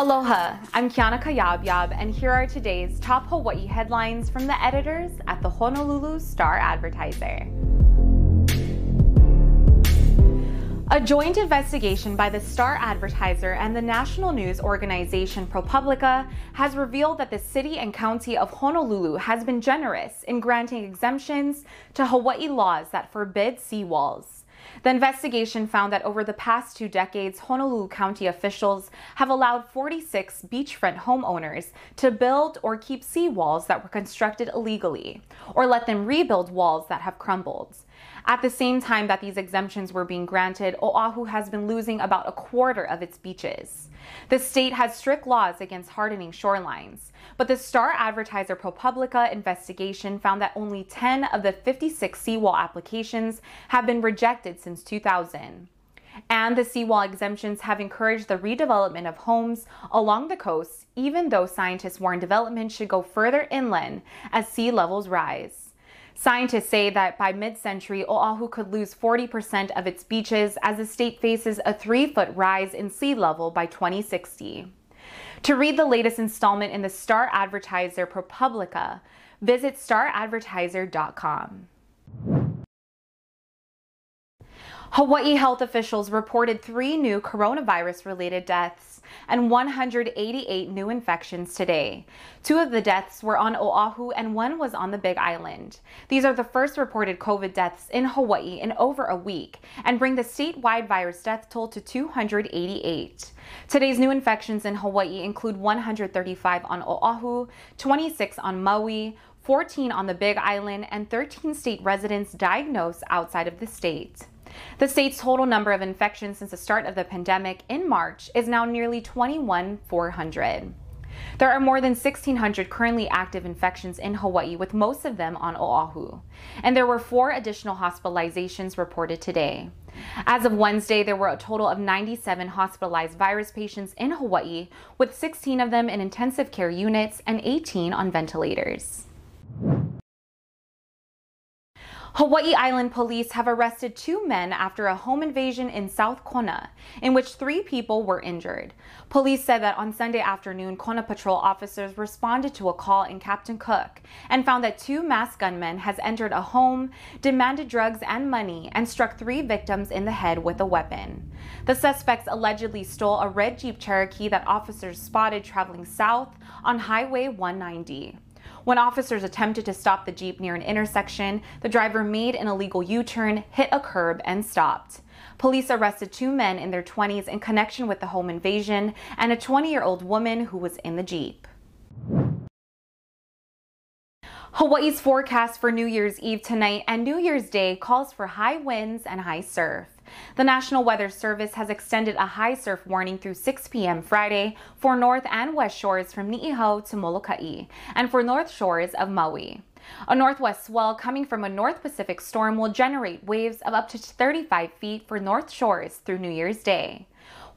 Aloha, I'm Kiana Kayabyab, and here are today's top Hawaii headlines from the editors at the Honolulu Star Advertiser. A joint investigation by the Star Advertiser and the national news organization ProPublica has revealed that the city and county of Honolulu has been generous in granting exemptions to Hawaii laws that forbid seawalls. The investigation found that over the past two decades, Honolulu County officials have allowed 46 beachfront homeowners to build or keep seawalls that were constructed illegally, or let them rebuild walls that have crumbled. At the same time that these exemptions were being granted, Oahu has been losing about a quarter of its beaches. The state has strict laws against hardening shorelines, but the Star Advertiser ProPublica investigation found that only 10 of the 56 seawall applications have been rejected since 2000. And the seawall exemptions have encouraged the redevelopment of homes along the coast, even though scientists warn development should go further inland as sea levels rise. Scientists say that by mid-century, Oahu could lose 40% of its beaches as the state faces a three-foot rise in sea level by 2060. To read the latest installment in the Star Advertiser ProPublica, visit staradvertiser.com. Hawaii health officials reported three new coronavirus related deaths and 188 new infections today. Two of the deaths were on Oahu and one was on the Big Island. These are the first reported COVID deaths in Hawaii in over a week and bring the statewide virus death toll to 288. Today's new infections in Hawaii include 135 on Oahu, 26 on Maui, 14 on the Big Island, and 13 state residents diagnosed outside of the state. The state's total number of infections since the start of the pandemic in March is now nearly 21,400. There are more than 1,600 currently active infections in Hawaii, with most of them on Oahu. And there were four additional hospitalizations reported today. As of Wednesday, there were a total of 97 hospitalized virus patients in Hawaii, with 16 of them in intensive care units and 18 on ventilators. Hawaii Island police have arrested two men after a home invasion in South Kona, in which three people were injured. Police said that on Sunday afternoon, Kona patrol officers responded to a call in Captain Cook and found that two masked gunmen has entered a home, demanded drugs and money, and struck three victims in the head with a weapon. The suspects allegedly stole a red Jeep Cherokee that officers spotted traveling south on Highway 190. When officers attempted to stop the Jeep near an intersection, the driver made an illegal U-turn, hit a curb, and stopped. Police arrested two men in their 20s in connection with the home invasion and a 20-year-old woman who was in the Jeep. Hawaii's forecast for New Year's Eve tonight and New Year's Day calls for high winds and high surf. The National Weather Service has extended a high surf warning through 6 p.m. Friday for north and west shores from Niihau to Molokai and for north shores of Maui. A northwest swell coming from a North Pacific storm will generate waves of up to 35 feet for north shores through New Year's Day.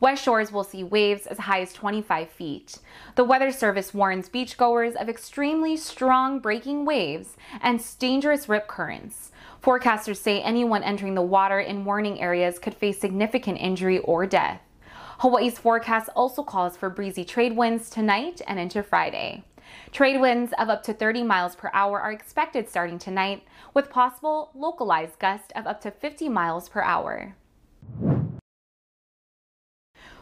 West shores will see waves as high as 25 feet. The Weather Service warns beachgoers of extremely strong breaking waves and dangerous rip currents. Forecasters say anyone entering the water in warning areas could face significant injury or death. Hawaii's forecast also calls for breezy trade winds tonight and into Friday. Trade winds of up to 30 miles per hour are expected starting tonight, with possible localized gusts of up to 50 miles per hour.